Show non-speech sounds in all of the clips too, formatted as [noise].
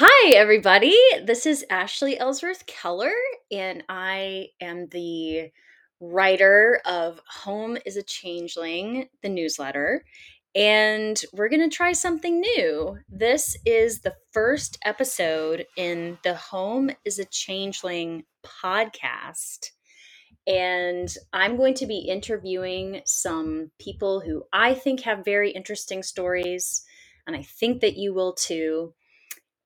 Hi, everybody. This is Ashley Ellsworth Keller, and I am the writer of Home is a Changeling, the newsletter. And we're going to try something new. This is the first episode in the Home is a Changeling podcast. And I'm going to be interviewing some people who I think have very interesting stories, and I think that you will too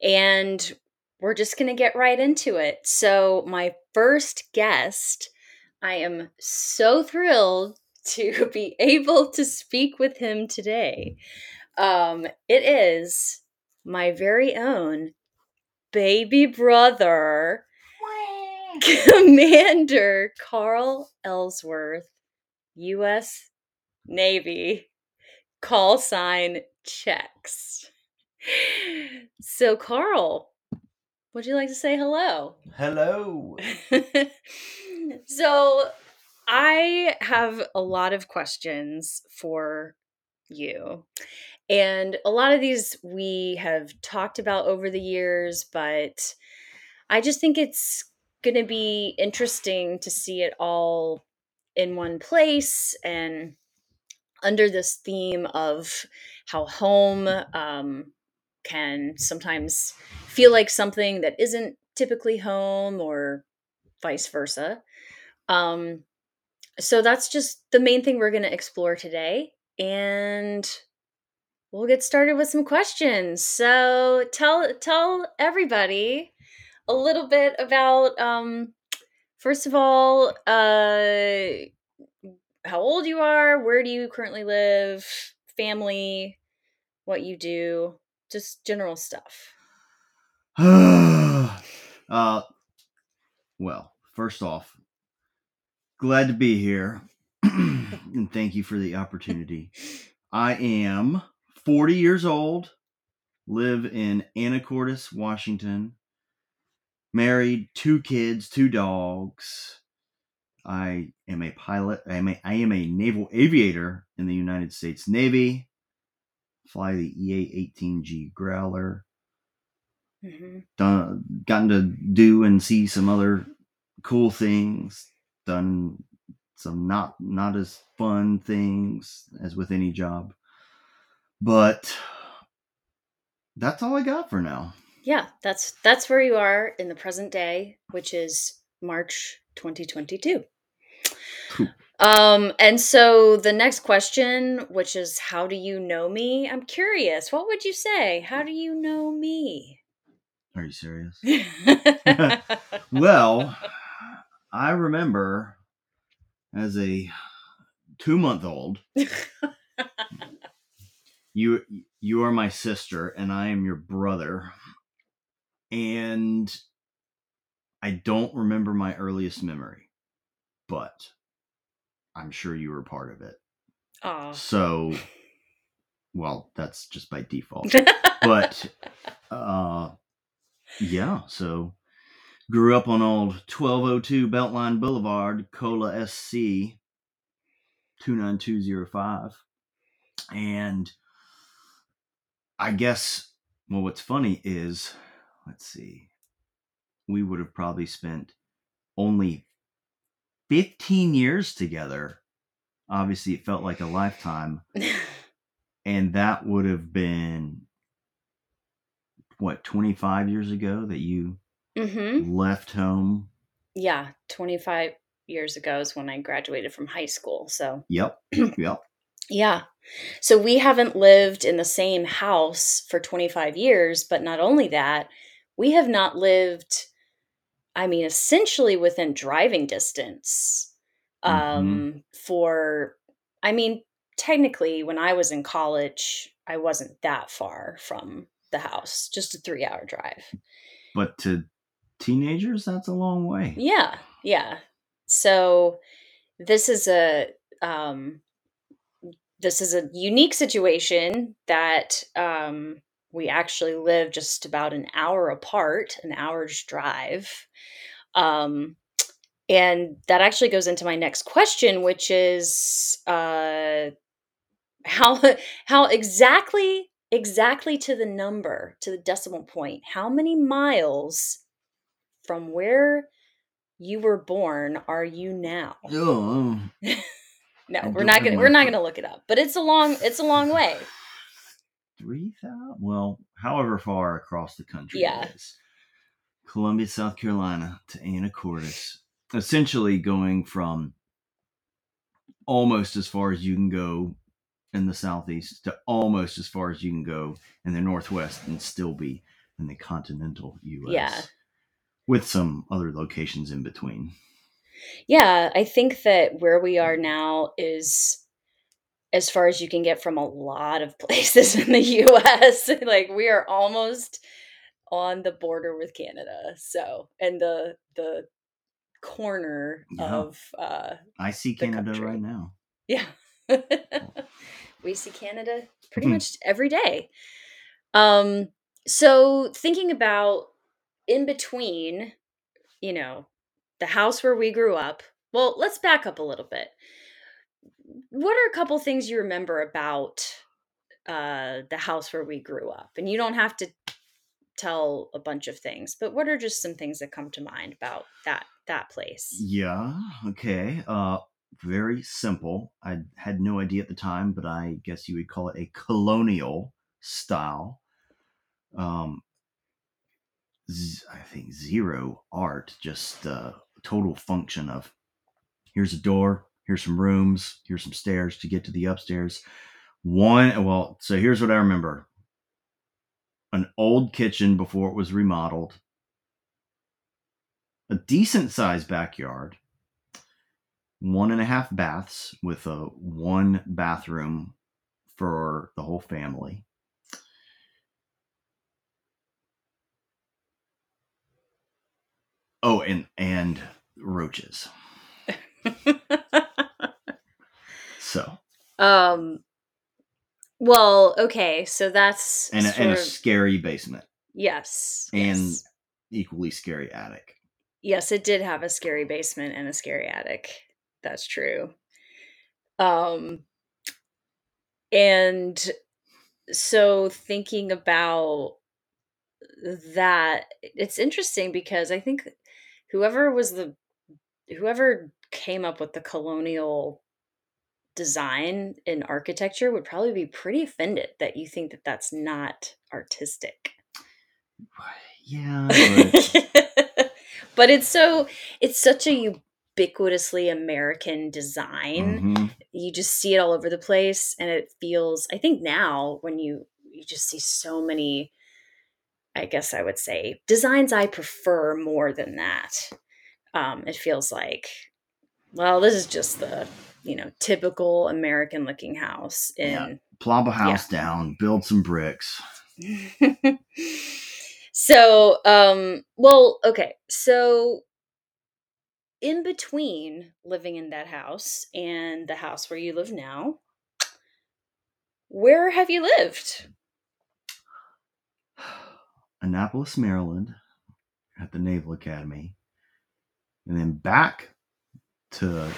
and we're just going to get right into it. So, my first guest, I am so thrilled [laughs] to be able to speak with him today. Um, it is my very own baby brother, Commander Carl Ellsworth, U.S. Navy, call sign checks. So, Carl, would you like to say hello? Hello. [laughs] so, I have a lot of questions for you. And a lot of these we have talked about over the years, but I just think it's going to be interesting to see it all in one place and under this theme of how home um, can sometimes feel like something that isn't typically home or vice versa. Um, so that's just the main thing we're going to explore today. And we'll get started with some questions. So tell tell everybody a little bit about um, first of all, uh, how old you are, where do you currently live, family, what you do, just general stuff. [sighs] uh, well, first off, glad to be here, [clears throat] and thank you for the opportunity. I am 40 years old, live in Anacortes, Washington, married, two kids, two dogs. I am a pilot. I am a, I am a naval aviator in the United States Navy fly the EA-18G Growler. Mm-hmm. Done, gotten to do and see some other cool things. Done some not not as fun things as with any job, but that's all I got for now. Yeah, that's that's where you are in the present day, which is March 2022. Um, and so the next question, which is how do you know me? I'm curious. What would you say? How do you know me? Are you serious? [laughs] [laughs] well, I remember as a two month old, [laughs] you you are my sister and I am your brother. And I don't remember my earliest memory, but I'm sure you were part of it. Oh. So, well, that's just by default. but, [laughs] uh, yeah, so grew up on old 1202 Beltline Boulevard, Cola SC 29205. And I guess, well, what's funny is, let's see, we would have probably spent only 15 years together. Obviously, it felt like a lifetime. [laughs] and that would have been what 25 years ago that you mm-hmm. left home yeah 25 years ago is when i graduated from high school so yep [clears throat] yep yeah so we haven't lived in the same house for 25 years but not only that we have not lived I mean, essentially within driving distance mm-hmm. um, mm-hmm. for, I mean, technically, when I was in college, I wasn't that far from the house, just a three hour drive. But to teenagers, that's a long way. Yeah. Yeah. So this is a, um, this is a unique situation that um, we actually live just about an hour apart, an hour's drive. Um, and that actually goes into my next question, which is uh, how [laughs] how exactly exactly to the number, to the decimal point, how many miles from where you were born are you now? Oh, [laughs] No, I we're don't gonna we're not gonna look it up. But it's a long it's a long way. Three thousand. Well, however far across the country Yeah. it is. Columbia, South Carolina to Anacortes, essentially going from almost as far as you can go in the southeast to almost as far as you can go in the northwest and still be in the continental U.S. Yeah. with some other locations in between. Yeah, I think that where we are now is as far as you can get from a lot of [laughs] places in the US. [laughs] like we are almost on the border with Canada. So, and the the corner Yeah. of uh I see Canada country. right now. yeah. [laughs] we see Canada pretty Mhm. much every day. Um so thinking about in between, you know, the house where we grew up. Well, let's back up a little bit. What are a couple things you remember about uh the house where we grew up? And you don't have to tell a bunch of things, but what are just some things that come to mind about that that place? Yeah. Okay. Uh, very simple. I had no idea at the time, but I guess you would call it a colonial style. Um, z- I think zero art, just uh, total function of here's a door, here's some rooms, here's some stairs to get to the upstairs. One, well, so here's what I remember an old kitchen before it was remodeled, a decent sized backyard, one and a half baths with a one bathroom for the whole family. Oh, and and roaches. [laughs] So um well, okay, so that's and a, and a of- scary basement yes. and yes. equally scary attic. Yes, it did have a scary basement and a scary attic. That's true. Um and so thinking about that it's interesting because I think whoever was the whoever came up with the colonial design in architecture would probably be pretty offended that you think that that's not artistic. Yeah, but [laughs] but it's so it's such a ubiquitously American design. Mhm. You just see it all over the place and it feels I think now when you you just see so many I guess I would say designs I prefer more than that. Um it feels like well this is just the you know typical American looking house Yeah. in plop a house down, build some bricks. [laughs] so um well okay so in between living in that house and the house where you live now where have you lived [sighs] Annapolis, Maryland, at the Naval Academy, and then back to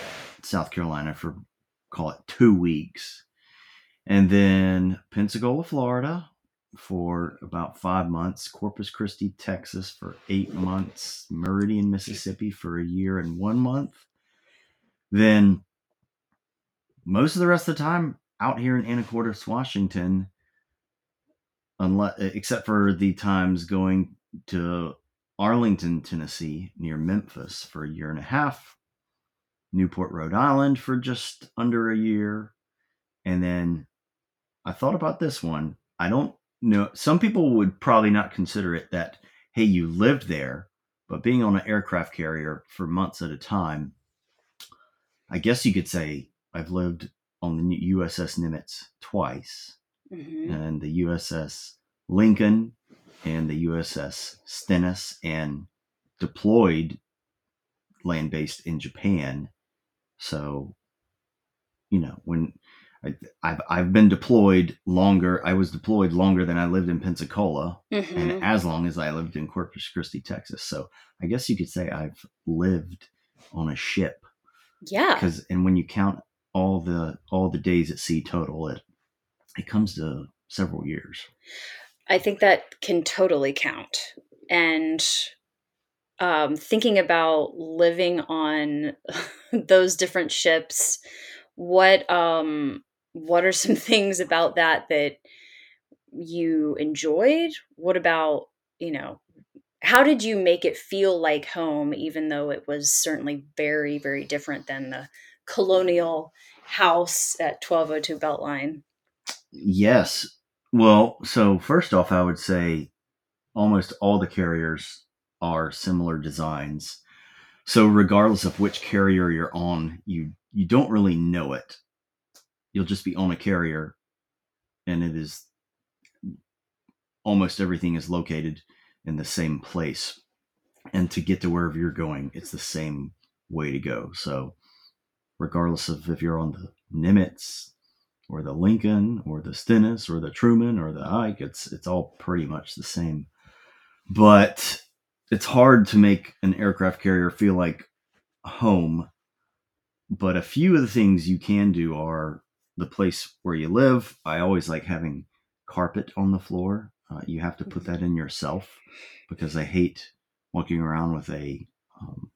South Carolina for call it two weeks, and then Pensacola, Florida, for about five months, Corpus Christi, Texas, for eight months, Meridian, Mississippi, for a year and one month. Then most of the rest of the time out here in Anacortes, Washington, unless except for the times going to Arlington, Tennessee, near Memphis for a year and a half, Newport, Rhode Island for just under a year, and then I thought about this one. I don't know. Some people would probably not consider it that hey, you lived there, but being on an aircraft carrier for months at a time, I guess you could say I've lived on the USS Nimitz twice Mhm. and the USS Lincoln and the USS Stennis and deployed land based in Japan. So, you know, when I, I've I've been deployed longer, I was deployed longer than I lived in Pensacola, Mhm. and as long as I lived in Corpus Christi, Texas. So I guess you could say I've lived on a ship yeah because and when you count all the all the days at sea total, it it comes to several years. I think that can totally count. And um, thinking about living on [laughs] those different ships, what um, what are some [laughs] things about that that you enjoyed? What about you know? How did you make it feel like home, even though it was certainly very, very different than the colonial house at 1202 Beltline? Yes. Well, so first off, I would say almost all the carriers are similar designs. So regardless of which carrier you're on, you you don't really know it. You'll just be on a carrier and it is almost everything is located in the same place. And to get to wherever you're going, it's the same way to go. So regardless of if you're on the Nimitz or the Lincoln or the Stennis or the Truman or the Ike, it's it's all pretty much the same. But it's hard to make an aircraft carrier feel like home. But a few of the things you can do are the place where you live. I always like having carpet on the floor. Uh, you have to put that in yourself because I hate walking around with a um,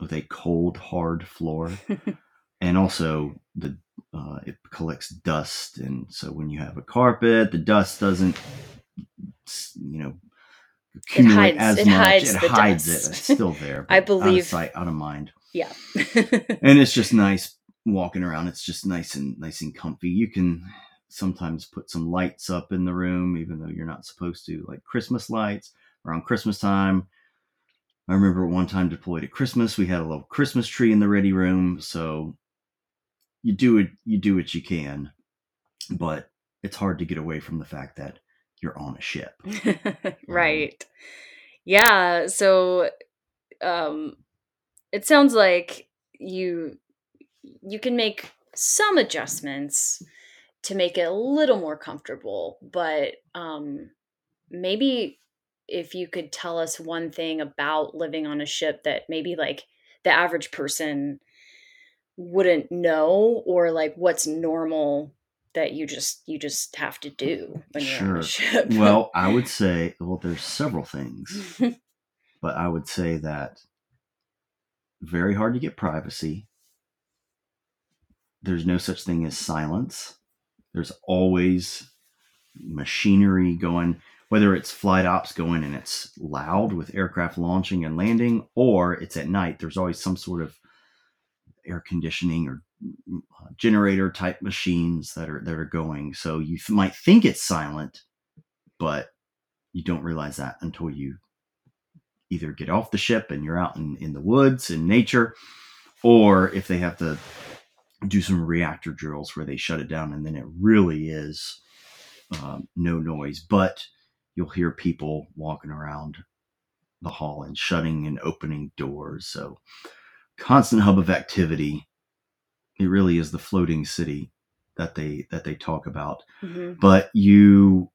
with a cold, hard floor. [laughs] and also the uh, it collects dust, and so when you have a carpet, the dust doesn't you know accumulate hides- as it much. hides it hides dust. it. It's still there. [laughs] I but out believe- of sight, out of mind. Yeah. [laughs] and it's just nice walking around. It's just nice and nice and comfy. You can sometimes put some lights up in the room, even though you're not supposed to, like Christmas lights around Christmas time. I remember one time deployed at Christmas, we had a little Christmas tree in the ready room. So you do it, you do what you can, but it's hard to get away from the fact that you're on a ship. [laughs] right. Yeah. So um it sounds like you you can make some adjustments to make it a little more comfortable, but um maybe if you could tell us one thing about living on a ship that maybe like the average person wouldn't know or like what's normal that you just you just have to do when you're on a ship. Well, I would [laughs] say, well, there's several things, [laughs] but I would say that very hard to get privacy. There's no such thing as silence. There's always machinery going, whether it's flight ops going and it's loud with aircraft launching and landing, or it's at night. There's always some sort of air conditioning or generator type machines that are that are going. So you might think it's silent, but you don't realize that until you either get off the ship and you're out in, in the woods in nature, or if they have to do some reactor drills where they shut it down and then it really is um, no noise. But you'll hear people walking around the hall and shutting and opening doors. So constant hub of activity. It really is the floating city that they that they talk about. Mhm. But you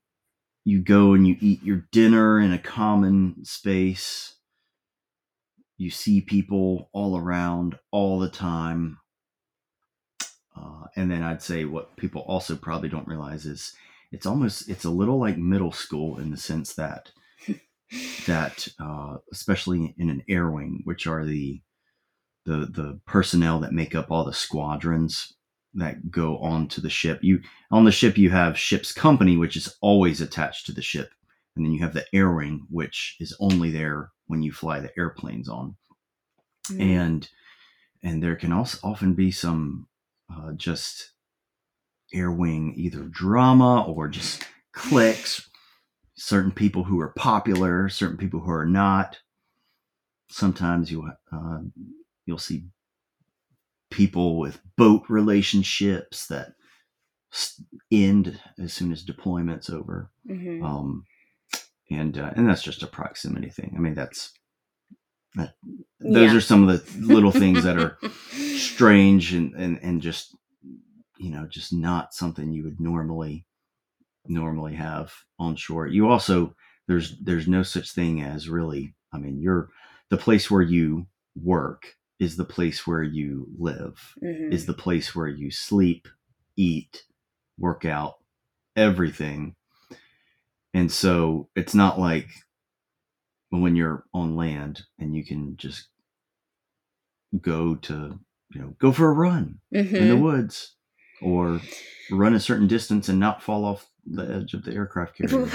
you go and you eat your dinner in a common space. You see people all around all the time. Uh, and then I'd say what people also probably don't realize is it's almost it's a little like middle school in the sense that [laughs] that uh, especially in an air wing, which are the the the personnel that make up all the squadrons that go onto the ship. You on the ship you have ship's company, which is always attached to the ship, and then you have the air wing, which is only there when you fly the airplanes on. Mm. And and there can also often be some uh, just air wing either drama or just [laughs] cliques. Certain people who are popular, certain people who are not. Sometimes you uh, you'll see people with boat relationships that end as soon as deployment's over Mhm. um, and uh, and that's just a proximity thing. I mean, that's that, those Yeah. are some of the little things that are [laughs] strange and, and and just you know just not something you would normally normally have on shore. You also there's there's no such thing as really. I mean, you're the place where you work is the place where you live Mhm. is the place where you sleep, eat, work out, everything. And so it's not like when you're on land and you can just go to, you know, go for a run in the Mhm. woods or run a certain distance and not fall off the edge of the aircraft [laughs] carrier.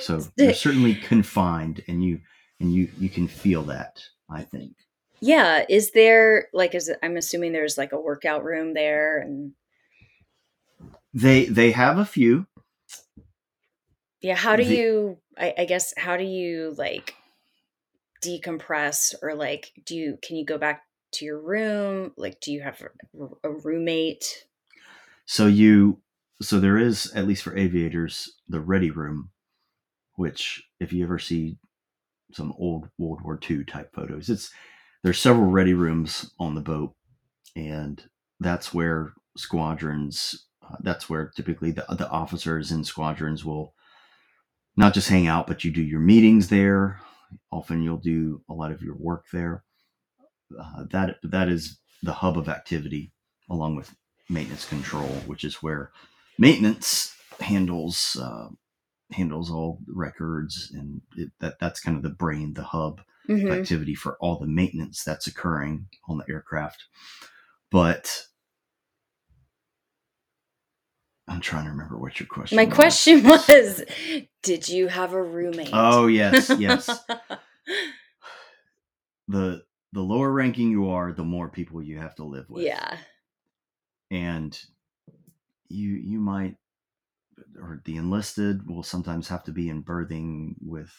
So you're certainly confined and you and you you can feel that, I think. Yeah, is there like is it, I'm assuming there's like a workout room there and They they have a few. yeah, how do The- you I, I guess how do you like decompress or like do you can you go back to your room? Like do you have a, a roommate? So you so there is at least for aviators the ready room, which if you ever see some old World War II type photos, it's there's several ready rooms on the boat, and that's where squadrons. Uh, that's where typically the the officers in squadrons will not just hang out, but you do your meetings there. Often you'll do a lot of your work there. Uh, that that is the hub of activity, along with maintenance control, which is where maintenance handles uh, handles all records, and it, that that's kind of the brain, the hub hmm activity for all the maintenance that's occurring on the aircraft. But I'm trying to remember what your question. My was. question [laughs] was, did you have a roommate? Oh yes, yes. [laughs] the the lower ranking you are, the more people you have to live with. yeah. and you you might or the enlisted will sometimes have to be in berthing with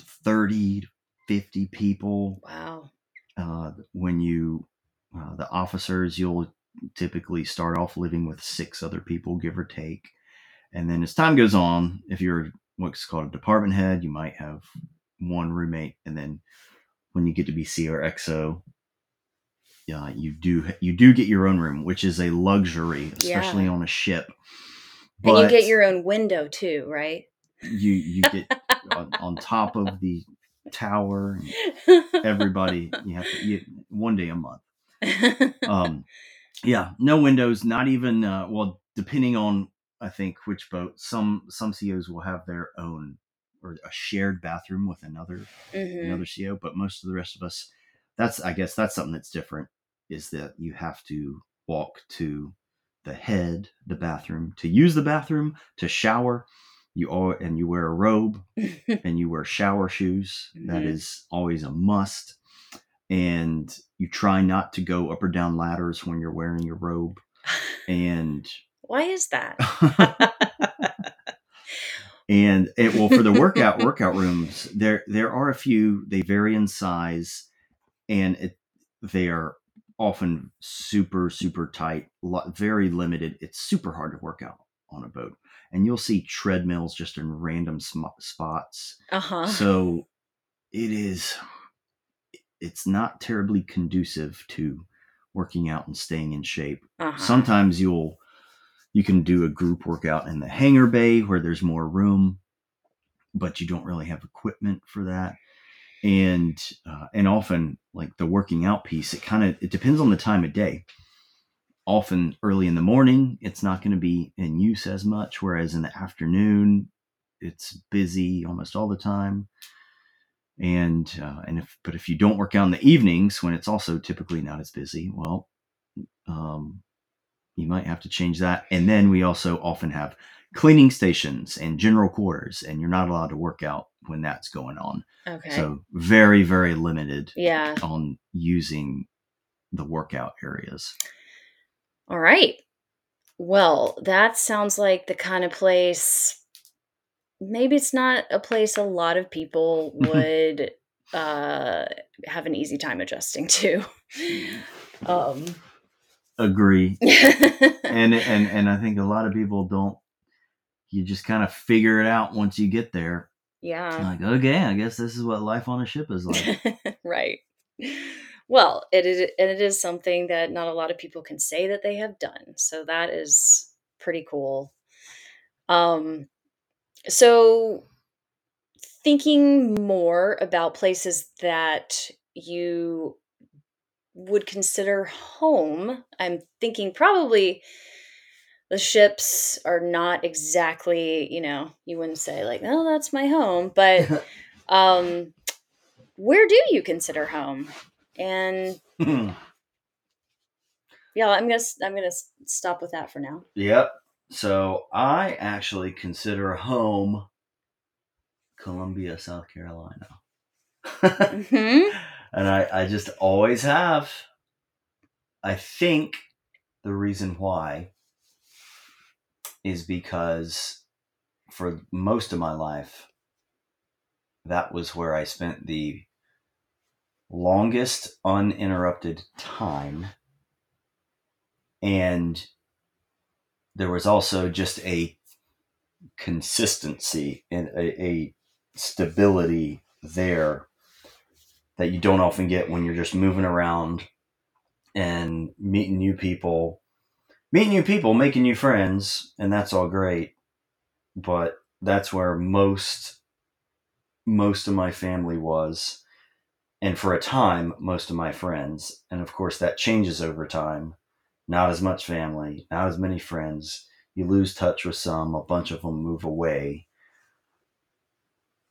30 50 people Wow. uh, when you uh, the officers you'll typically start off living with six other people give or take and then as time goes on if you're what's called a department head you might have one roommate and then when you get to be CO/XO yeah you do you do get your own room which is a luxury especially Yeah. on a ship and you get your own window too, right? You you [laughs] get on, on top of the tower everybody you have to you, one day a month um yeah no windows not even uh well depending on i think which boat some some COs will have their own or a shared bathroom with another Mhm. another CO, but most of the rest of us that's I guess that's something that's different is that you have to walk to the head, the bathroom, to use the bathroom, to shower. You all and you wear a robe [laughs] and you wear shower shoes. That Mhm. is always a must. And you try not to go up or down ladders when you're wearing your robe. And [laughs] Why is that? [laughs] and it well for the workout workout rooms there there are a few they vary in size and it they are often super super tight very limited it's super hard to work out on a boat and you'll see treadmills just in random sm- spots Uh huh. so it is it's not terribly conducive to working out and staying in shape uh-huh. sometimes you'll you can do a group workout in the hangar bay where there's more room but you don't really have equipment for that and uh, and often like the working out piece it kind of it depends on the time of day often early in the morning it's not going to be in use as much whereas in the afternoon it's busy almost all the time and uh, and if but if you don't work out in the evenings when it's also typically not as busy well um, you might have to change that and then we also often have cleaning stations and general quarters and you're not allowed to work out when that's going on Okay. so very very limited yeah. on using the workout areas All right. Well, that sounds like the kind of place. Maybe it's not a place a lot of people [laughs] would uh, have an easy time adjusting to. [laughs] Um, agree [laughs] and and and i think a lot of people don't you just kind of figure it out once you get there yeah. like okay i guess this is what life on a ship is like right. Well, it is, and it is something that not a lot of people can say that they have done. So that is pretty cool. Um, so thinking more about places that you would consider home, I'm thinking probably the ships are not exactly, you know, you wouldn't say like, "Oh, that's my home," but [laughs] um where do you consider home? And yeah, I'm going to I'm to stop with that for now. Yep. So, I actually consider home Columbia, South Carolina. [laughs] Mhm. and I, I just always have. I think the reason why is because for most of my life, that was where I spent the longest uninterrupted time. And there was also just a consistency and a, a stability there that you don't often get when you're just moving around and meeting new people meeting new people making new friends and that's all great but that's where most most of my family was and for a time most of my friends and of course that changes over time not as much family not as many friends. You lose touch with some a bunch of them move away.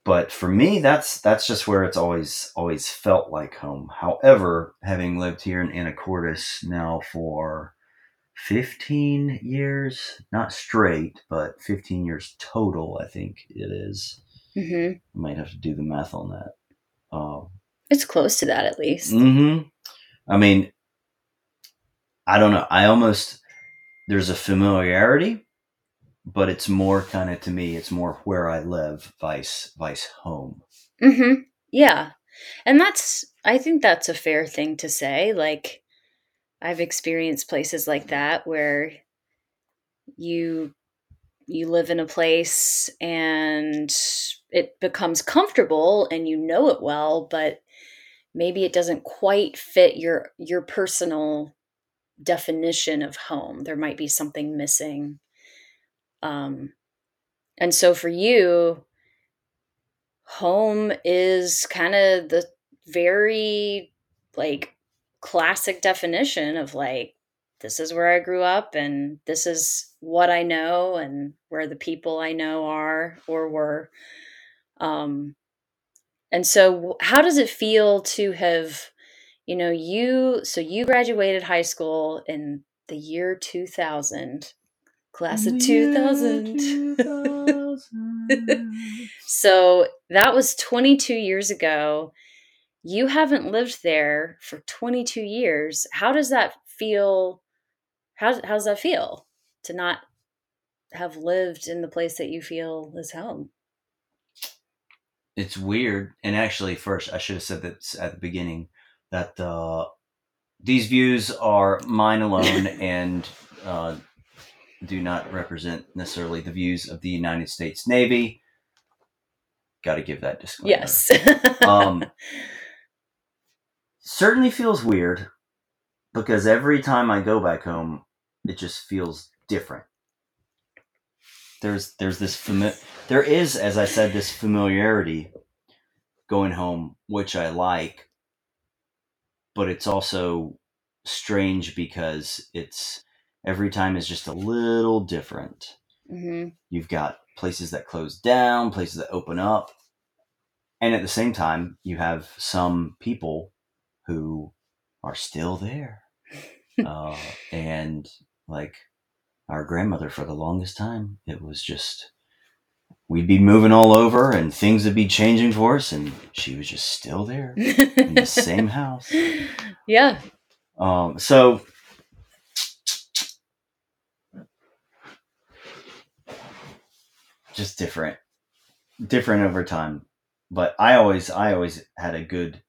But for me that's that's just where it's always always felt like home. However having lived here in anacortes now for 15 years not straight but 15 years total i think it is. Mhm. I might have to do the math on that. Um, It's close to that at least. Mm-hmm. I mean, I don't know. I almost there's a familiarity, but it's more kind of to me. It's more where I live, vice vice home. Mm-hmm. Yeah. And that's I think that's a fair thing to say. Like I've experienced places like that where you you live in a place and it becomes comfortable and you know it well, but maybe it doesn't quite fit your your personal definition of home. There might be something missing. Um and so for you, home is kind of the very like classic definition of like this is where I grew up and this is what I know and where the people I know are or were. Um and so how does it feel to have you know you so you graduated high school in the year 2000 class of 2000 [laughs] so that was 22 years ago. You haven't lived there for 22 years. How does that feel? How how does that feel to not have lived in the place that you feel is home? it's weird. And actually, first I should have said that at the beginning that uh, these views are mine alone [laughs] and uh, do not represent necessarily the views of the United States Navy. Got to give that disclaimer. Yes. Um, [laughs] certainly feels weird because every time I go back home, it just feels different. There's there's this fami- there is as I said this familiarity going home, which I like, but it's also strange because it's every time is just a little different. hmm You've got places that close down, places that open up, and at the same time, you have some people who are still there. [laughs] uh, and like our grandmother, for the longest time, it was just we'd be moving all over and things would be changing for us, and she was just still there in the same [laughs] house. Yeah. Um, so just different, different over time. But I always, I always had a good,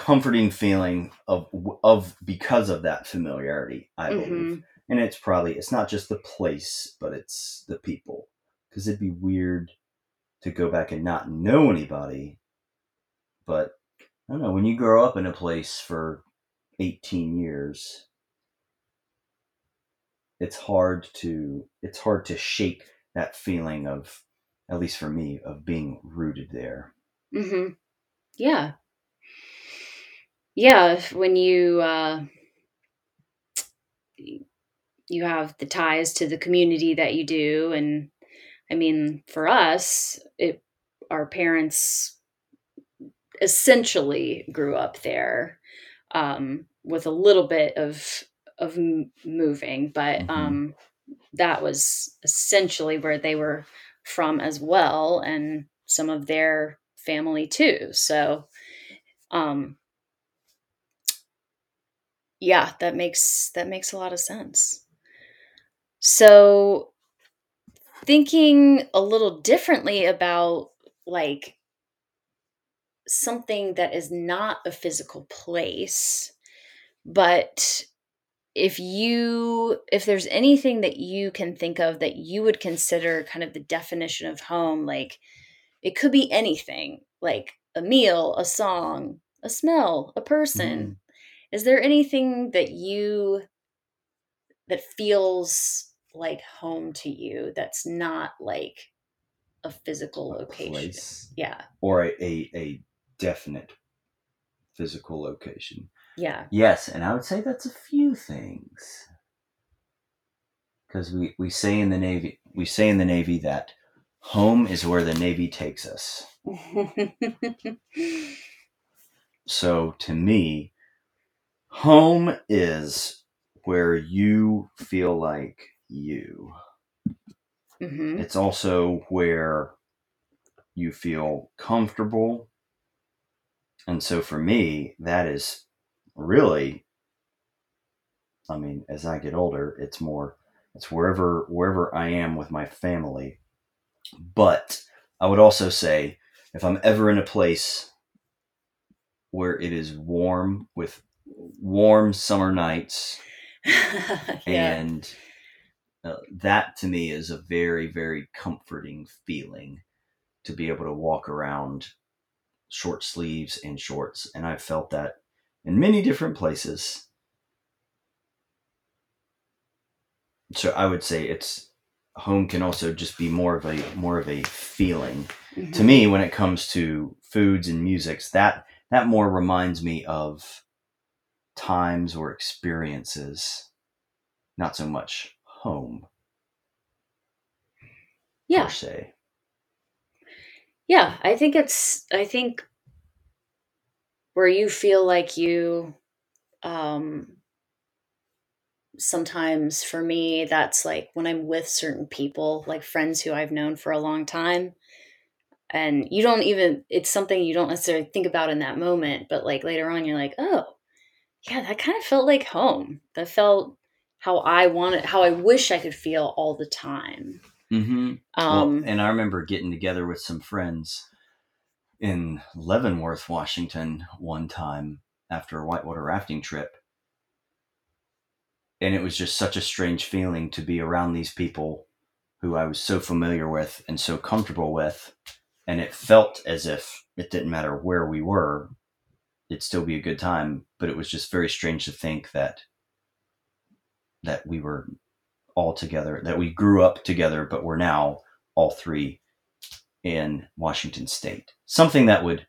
comforting feeling of of because of that familiarity. I believe, Mhm. and it's probably it's not just the place, but it's the people. Because it'd be weird to go back and not know anybody. But I don't know when you grow up in a place for eighteen years, it's hard to it's hard to shake that feeling of at least for me of being rooted there hmm Yeah. Yeah. When you, uh, you have the ties to the community that you do and I mean, for us, it our parents essentially grew up there um, with a little bit of of moving, but Mhm. um, that was essentially where they were from as well, and some of their family too. So, um, yeah, that makes that makes a lot of sense. So, thinking a little differently about like something that is not a physical place, but if you if there's anything that you can think of that you would consider kind of the definition of home, like it could be anything, like a meal, a song, a smell, a person. Mm-hmm. Is there anything that you that feels like home to you that's not like a physical A location? place Yeah. or a, a, a definite physical location. Yeah. Yes, and I would say that's a few things. Because we, we say in the Navy we say in the Navy that home is where the Navy takes us. [laughs] So to me, home is where you feel like you. hmm It's also where you feel comfortable. And so for me, that is really I mean, as I get older, it's more it's wherever wherever I am with my family. But I would also say if I'm ever in a place where it is warm with warm summer nights [laughs] yeah. and uh, that to me is a very very comforting feeling to be able to walk around short sleeves and shorts and i've felt that in many different places so i would say it's home can also just be more of a more of a feeling to Mhm. me when it comes to foods and musics that that more reminds me of times or experiences not so much home Yeah. per se Yeah. I think it's, I think where you feel like you, um, sometimes for me, that's like when I'm with certain people, like friends who I've known for a long time. And you don't even, it's something you don't necessarily think about in that moment, but like later on, you're like, oh, yeah, that kind of felt like home. That felt how I wanted, how I wish I could feel all the time. mm-hmm. well, Um, and i remember getting together with some friends in leavenworth washington one time after a whitewater rafting trip and it was just such a strange feeling to be around these people who I was so familiar with and so comfortable with. And it felt as if it didn't matter where we were, it'd still be a good time. But it was just very strange to think that that we were all together, that we grew up together, but we're now all three in Washington State. Something that would,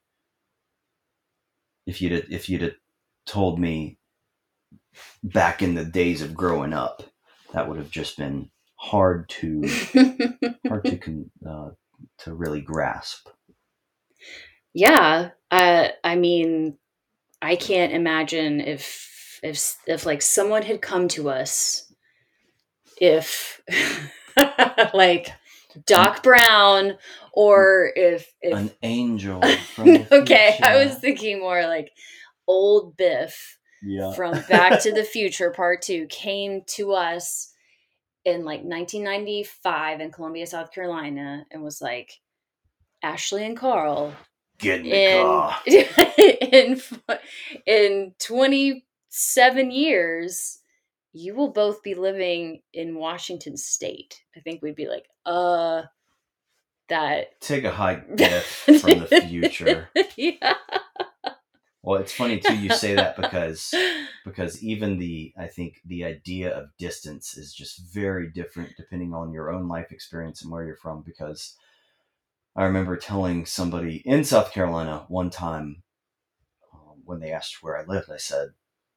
if you'd if you'd have told me back in the days of growing up, that would have just been hard to [laughs] hard to con, uh, to really grasp. yeah. Uh, I mean, I can't imagine if if if like someone had come to us, if [laughs] like Doc Brown, or if if An angel [laughs] okay, I was thinking more like old Biff yeah. from Back to the Future Part Two came to us in like 1995 in Columbia, South Carolina, and was like, Ashley and Carl Get in the in car. [laughs] in in 27 years you will both be living in Washington state. I think we'd be like, uh that Take a hike, [laughs] Biff from the future. yeah. Well, it's funny too. You say that because [laughs] because even the I think the idea of distance is just very different depending on your own life experience and where you're from. Because I remember telling somebody in South Carolina one time um, when they asked where I lived, I said,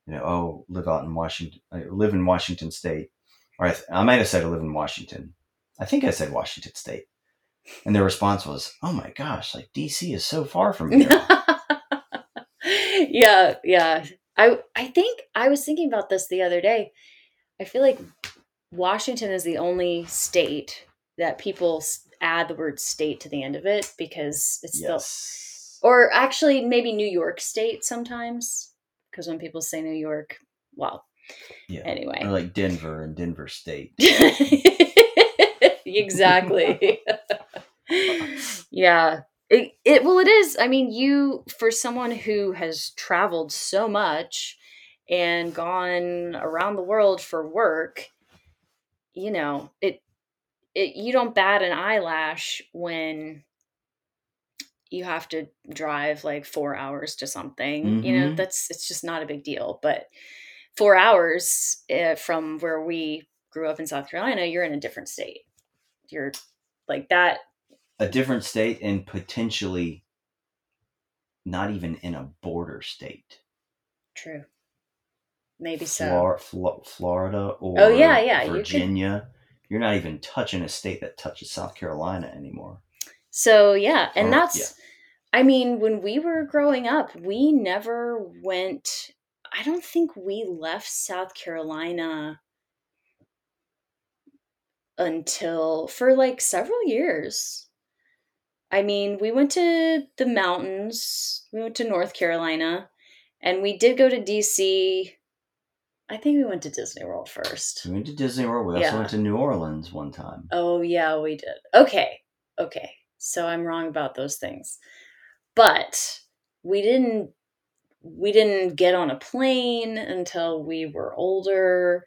you know, oh, live out in Washington, I live in Washington State, or I, th- I might have said I live in Washington. I think I said Washington State. And their response was, "Oh my gosh, like DC is so far from here." [laughs] yeah, yeah. I I think I was thinking about this the other day. I feel like Washington is the only state that people add the word state to the end of it because it's the or actually maybe New York State sometimes because when people say New York, well, yeah. anyway. Or like Denver and Denver State. [laughs] exactly. [laughs] yeah. It, it well it is. I mean, you for someone who has traveled so much and gone around the world for work, you know, it it you don't bat an eyelash when you have to drive like 4 hours to something. You know, Mhm. that's it's just not a big deal, but 4 hours uh, from where we grew up in South Carolina, you're in a different state. You're like that A different state and potentially not even in a border state. True. Maybe so. Flor- Flo- Florida or Oh, yeah, yeah, Virginia. You're not even touching a state that touches South Carolina anymore. So yeah, and Or- that's yeah. I mean, when we were growing up, we never went I don't think we left South Carolina until for like several years. I mean, we went to the mountains, we went to North Carolina, and we did go to DC. I think we went to Disney World first. We went to Disney World. We also went to New Orleans one time. Oh yeah, we did. Okay. Okay. So I'm wrong about those things. But we didn't we didn't get on a plane until we were older.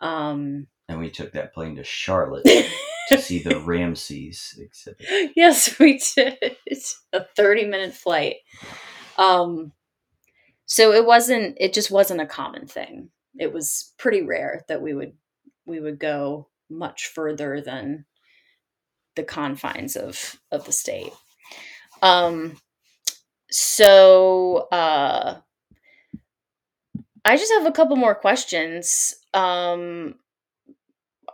Um And we took that plane to Charlotte [laughs] to see the Ramses exhibit. yes, we did. A 30 minute flight. Um so it wasn't it just wasn't a common thing. It was pretty rare that we would we would go much further than the confines of of the state. Um so uh I just have a couple more questions. Um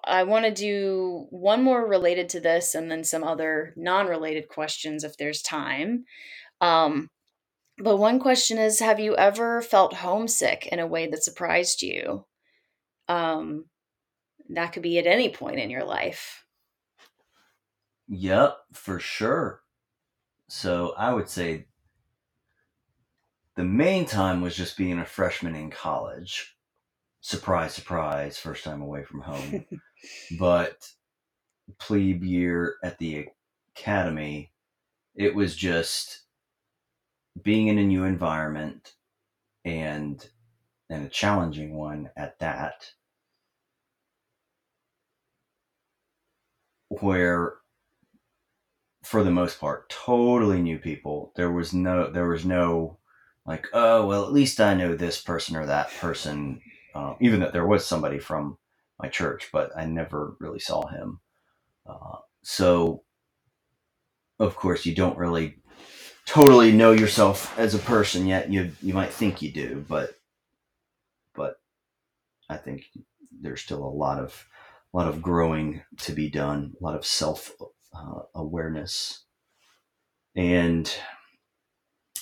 I want to do one more related to this and then some other non-related questions if there's time. Um but one question is have you ever felt homesick in a way that surprised you? Um that could be at any point in your life. Yep, for sure. So I would say the main time was just being a freshman in college. Surprise, surprise, first time away from home. [laughs] but plebe year at the academy, it was just being in a new environment and and a challenging one at that where for the most part totally new people there was no there was no like oh well at least i know this person or that person uh, even that there was somebody from my church but i never really saw him. Uh, so of course you don't really totally know yourself as a person yet you you might think you do but but i think there's still a lot of a lot of growing to be done a lot of self uh, awareness. And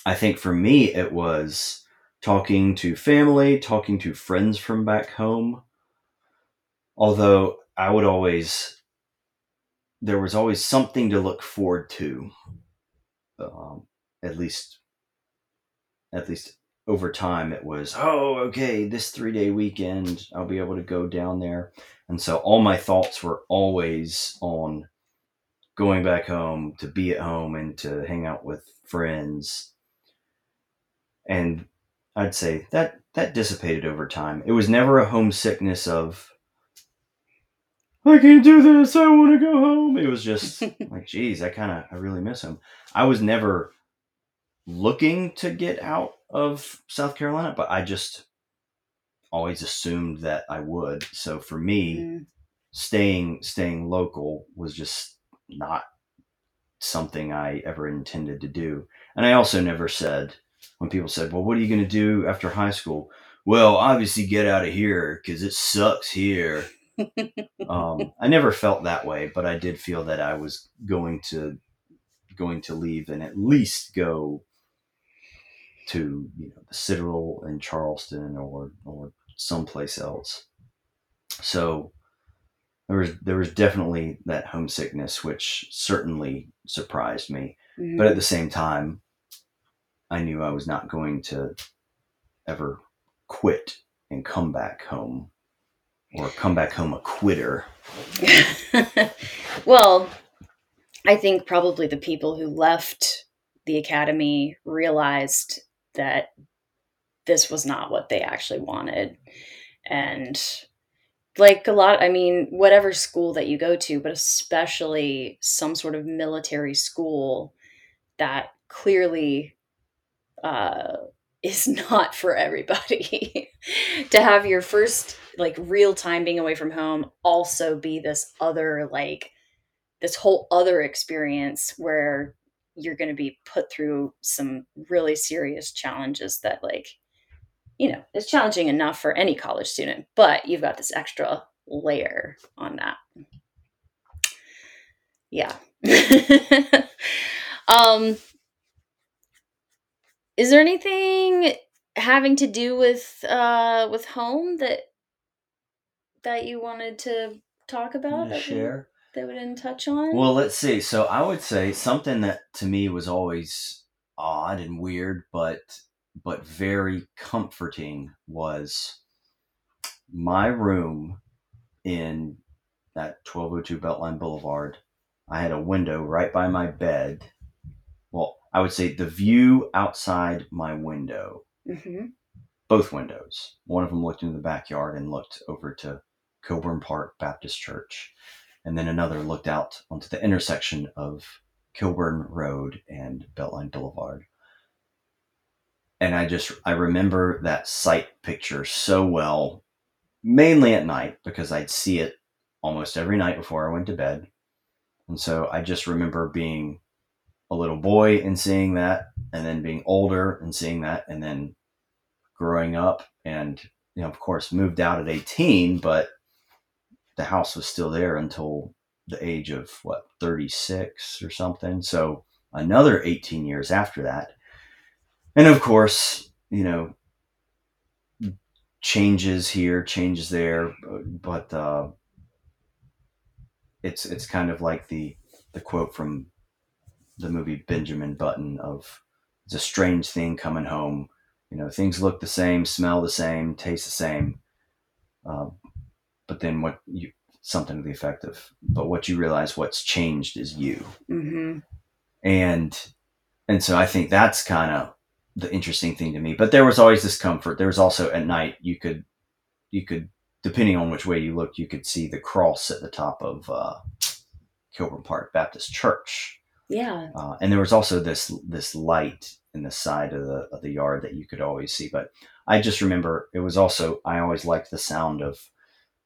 i think for me it was talking to family talking to friends from back home. Although i would always there was always something to look forward to um, at least at least over time it was oh okay this three day weekend i'll be able to go down there. And so all my thoughts were always on going back home to be at home and to hang out with friends. And i'd say that that dissipated over time. It was never a homesickness of i can't do this i want to go home. It was just [laughs] like geez i kind of i really miss him. I was never looking to get out of south carolina but i just always assumed that i would so for me Mm, staying staying local was just not something I ever intended to do. And I also never said when people said, "Well, what are you going to do after high school?" Well, obviously get out of here because it sucks here. [laughs] um, I never felt that way, but I did feel that I was going to going to leave and at least go to you know the Citadel in Charleston or or someplace else. So there was there was definitely that homesickness, which certainly surprised me. Mm-hmm. But at the same time, I knew I was not going to ever quit and come back home or come back home a quitter. [laughs] well, I think probably the people who left the academy realized that this was not what they actually wanted. And like a lot, I mean, whatever school that you go to, but especially some sort of military school that clearly uh, is [laughs] not for everybody. [laughs] to have your first like real time being away from home also be this other like this whole other experience where you're going to be put through some really serious challenges that like you know is challenging enough for any college student but you've got this extra layer on that. Yeah. [laughs] Um is there anything having to do with uh with home that that you wanted to talk about share that we didn't touch on? Well let's see. So i would say something that to me was always odd and weird but but very comforting was my room in that 1202 beltline boulevard. I had a window right by my bed. Well i would say the view outside my window. Mm-hmm. both windows. One of them looked into the backyard and looked over to Kilbourne Park Baptist Church. And then another looked out onto the intersection of Kilbourne Road and Beltline Boulevard. And I just, I remember that sight picture so well, mainly at night, because I'd see it almost every night before I went to bed. And so I just remember being a little boy and seeing that, and then being older and seeing that, and then growing up and, you know, of course, moved out at 18, but the house was still there until the age of what 36 or something. So another 18 years after that. And of course you know changes here changes there but uh, it's it's kind of like the the quote from the movie benjamin button of it's a strange thing coming home. You know things look the same smell the same taste the same. Uh, but then what you something to the effect of but what you realize what's changed is you. Mm-hmm. and and so i think that's kind of the interesting thing to me but there was always this comfort. There was also at night you could you could depending on which way you looked you could see the cross at the top of uh, kilbourne park baptist church. Yeah. Uh, and there was also this this light in the side of the of the yard that you could always see but i just remember it was also i always liked the sound of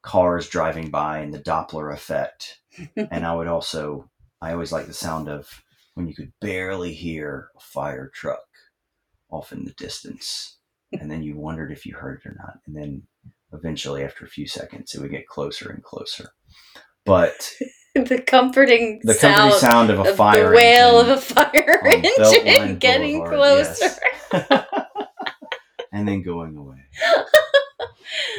cars driving by and the Doppler effect. [laughs] and I would also, I always like the sound of when you could barely hear a fire truck off in the distance. And then you wondered if you heard it or not. And then eventually, after a few seconds, it would get closer and closer. But [laughs] the comforting the sound, comforting sound of a of fire the wail of a fire [laughs] engine getting Boulevard, closer yes. and then going away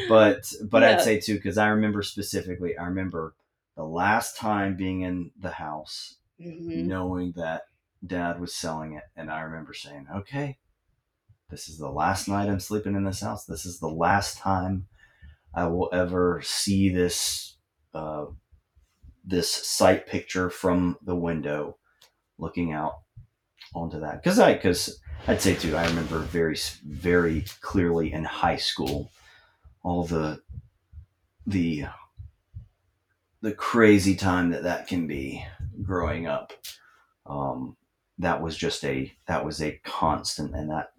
but but yeah. I'd say too because I remember specifically. I remember the last time being in the house, mm-hmm. knowing that Dad was selling it, and I remember saying, "Okay, this is the last night I'm sleeping in this house. This is the last time I will ever see this uh, this sight picture from the window, looking out onto that." Because I because I'd say too, I remember very very clearly in high school all the the the crazy time that that can be growing up. Um, that was just a that was a constant and that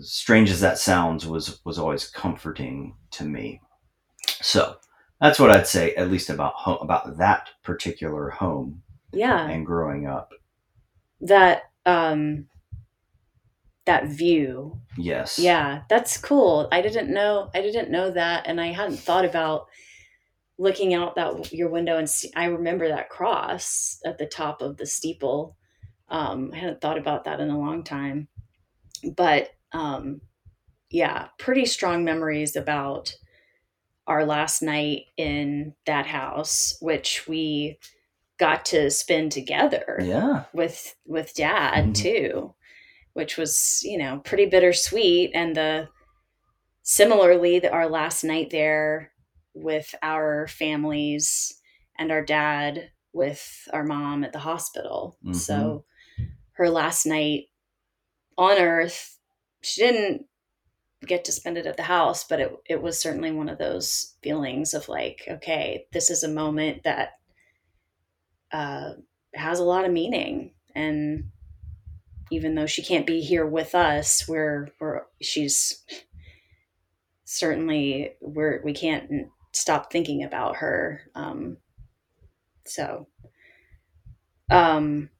strange as that sounds was was always comforting to me. So that's what i'd say at least about home, about that particular home yeah. and growing up. That um that view. Yes. Yeah, that's cool. I didn't know I didn't know that and I hadn't thought about looking out that your window and see, I remember that cross at the top of the steeple. Um, I hadn't thought about that in a long time, but um, yeah, pretty strong memories about our last night in that house, which we got to spend together. Yeah. With with dad mm-hmm. too, which was you know pretty bittersweet, and the similarly that our last night there with our families and our dad with our mom at the hospital. Mm-hmm. So her last night on earth, she didn't get to spend it at the house, but it it was certainly one of those feelings of like, okay, this is a moment that uh, has a lot of meaning, and even though she can't be here with us, we're we're she's certainly we're we can't stop thinking about her. Um, so, um,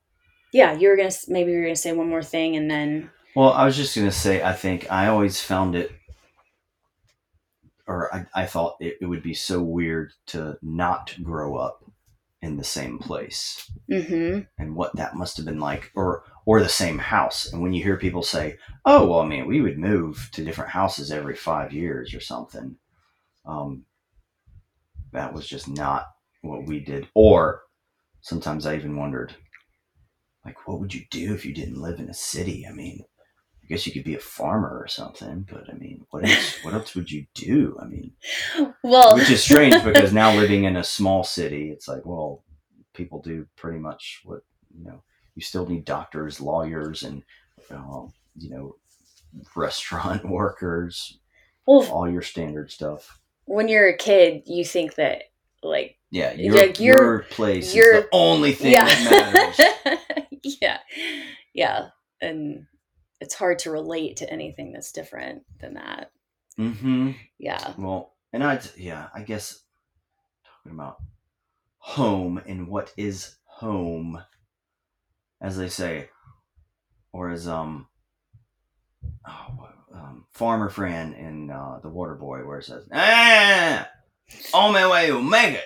yeah, you were gonna maybe you were gonna say one more thing, and then. Well, I was just gonna say, I think I always found it, or I, I thought it, it would be so weird to not grow up in the same place, mm-hmm. and what that must have been like, or or the same house. And when you hear people say, "Oh, well, I mean, we would move to different houses every five years or something," um, that was just not what we did. Or sometimes I even wondered, like, what would you do if you didn't live in a city? I mean, I guess you could be a farmer or something, but I mean, what else? [laughs] what else would you do? I mean, well, which is strange [laughs] because now living in a small city, it's like, well, people do pretty much what you know. You still need doctors, lawyers, and uh, you know, [laughs] restaurant [laughs] workers. Well, all your standard stuff when you're a kid, you think that like yeah, your, like your, your place your, is the only thing yeah. that matters. [laughs] yeah, yeah, and it's hard to relate to anything that's different than that. Mm-hmm. Yeah. Well, and I yeah, I guess talking about home and what is home, as they say, or as um, oh, um, Farmer Fran in uh, The Waterboy, where it says, "Ah, on my way to make it."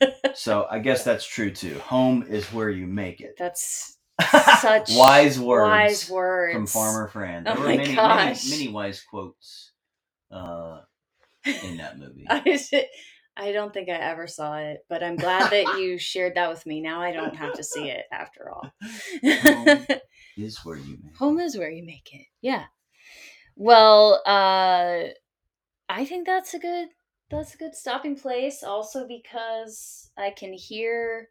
[laughs] so I guess that's true too. Home is where you make it. That's [laughs] such wise words. Wise words from Farmer Fran. There oh were my many, gosh. many, many wise quotes uh, in that movie. [laughs] I don't think I ever saw it, but I'm glad that [laughs] you shared that with me. Now I don't have to see it after all. Home [laughs] is where you make Home is where you make it. Yeah. Well, uh, I think that's a good that's a good stopping place. Also because I can hear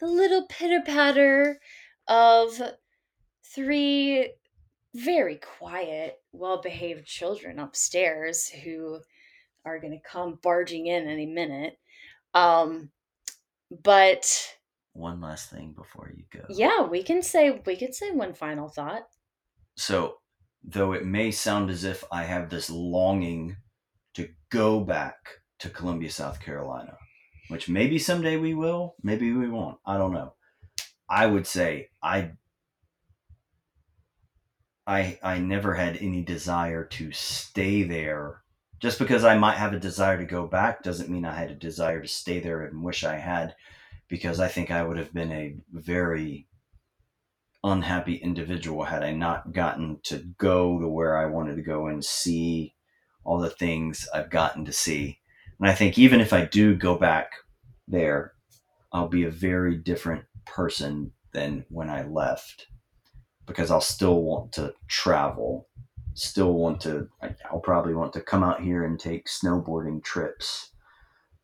the little pitter patter of three very quiet, well behaved children upstairs who are going to come barging in any minute. Um, but one last thing before you go. Yeah, we can say we could say one final thought. So though it may sound as if I have this longing to go back to Columbia, South Carolina, which maybe someday we will, maybe we won't. I don't know. I would say I I I never had any desire to stay there. Just because I might have a desire to go back doesn't mean I had a desire to stay there and wish I had because I think I would have been a very unhappy individual had I not gotten to go to where I wanted to go and see all the things I've gotten to see. And I think even if I do go back there, I'll be a very different person than when I left because I'll still want to travel, still want to, I'll probably want to come out here and take snowboarding trips.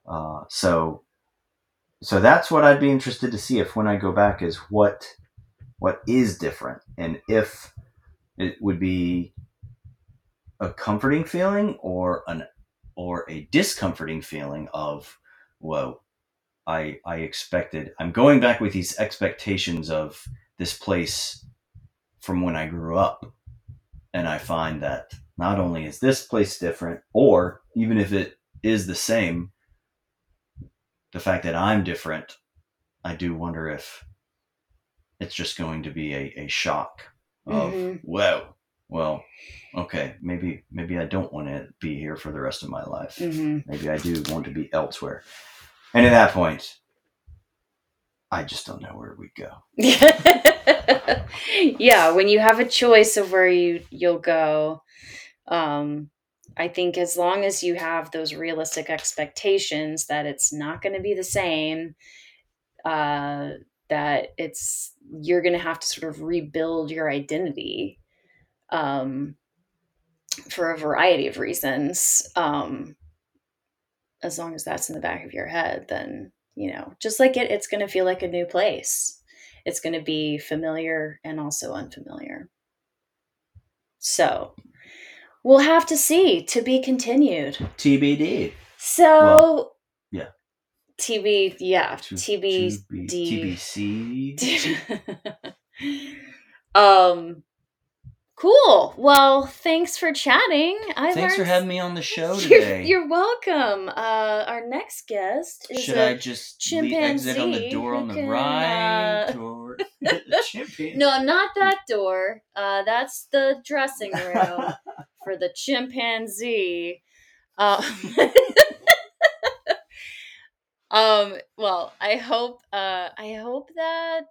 Uh, so, so that's what I'd be interested to see if when I go back is what what is different and if it would be a comforting feeling or an or a discomforting feeling of whoa i i expected i'm going back with these expectations of this place from when i grew up and i find that not only is this place different or even if it is the same the fact that i'm different i do wonder if it's just going to be a, a shock of Mhm. whoa, well, okay, maybe maybe I don't want to be here for the rest of my life. hmm Maybe I do want to be elsewhere. And at that point, I just don't know where we go. [laughs] [laughs] yeah, when you have a choice of where you you'll go, um, I think as long as you have those realistic expectations that it's not going to be the same, uh, that it's you're going to have to sort of rebuild your identity um, for a variety of reasons. Um, as long as that's in the back of your head, then you know, just like it, it's going to feel like a new place. It's going to be familiar and also unfamiliar. So we'll have to see to be continued. TBD. So, Well, yeah. TB, yeah, To- TB, to be- D- TBC. [laughs] um, cool. Well, thanks for chatting. I Thanks for having me on the show [laughs] You're, today. you're welcome. Uh, our next guest is Should I just le- exit on the chimpanzee door on the can, right uh, or [laughs] [laughs] chimpanzee? No, not that door. Uh, that's the dressing room for the chimpanzee. Um, um, well, I hope uh, I hope that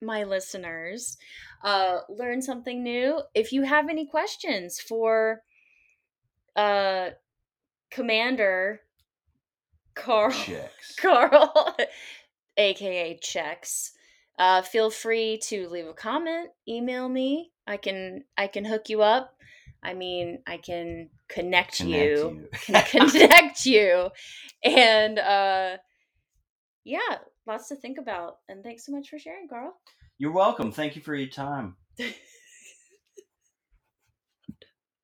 my listeners uh, learn something new. If you have any questions for uh, Commander Carl Checks. [laughs] Carl, aka Checks. Uh, feel free to leave a comment, email me. I can I can hook you up. I mean, I can connect, Connect you, you. [laughs] connect you, and uh, yeah, lots to think about. And thanks so much for sharing, Carl. You're welcome. Thank you for your time. [laughs]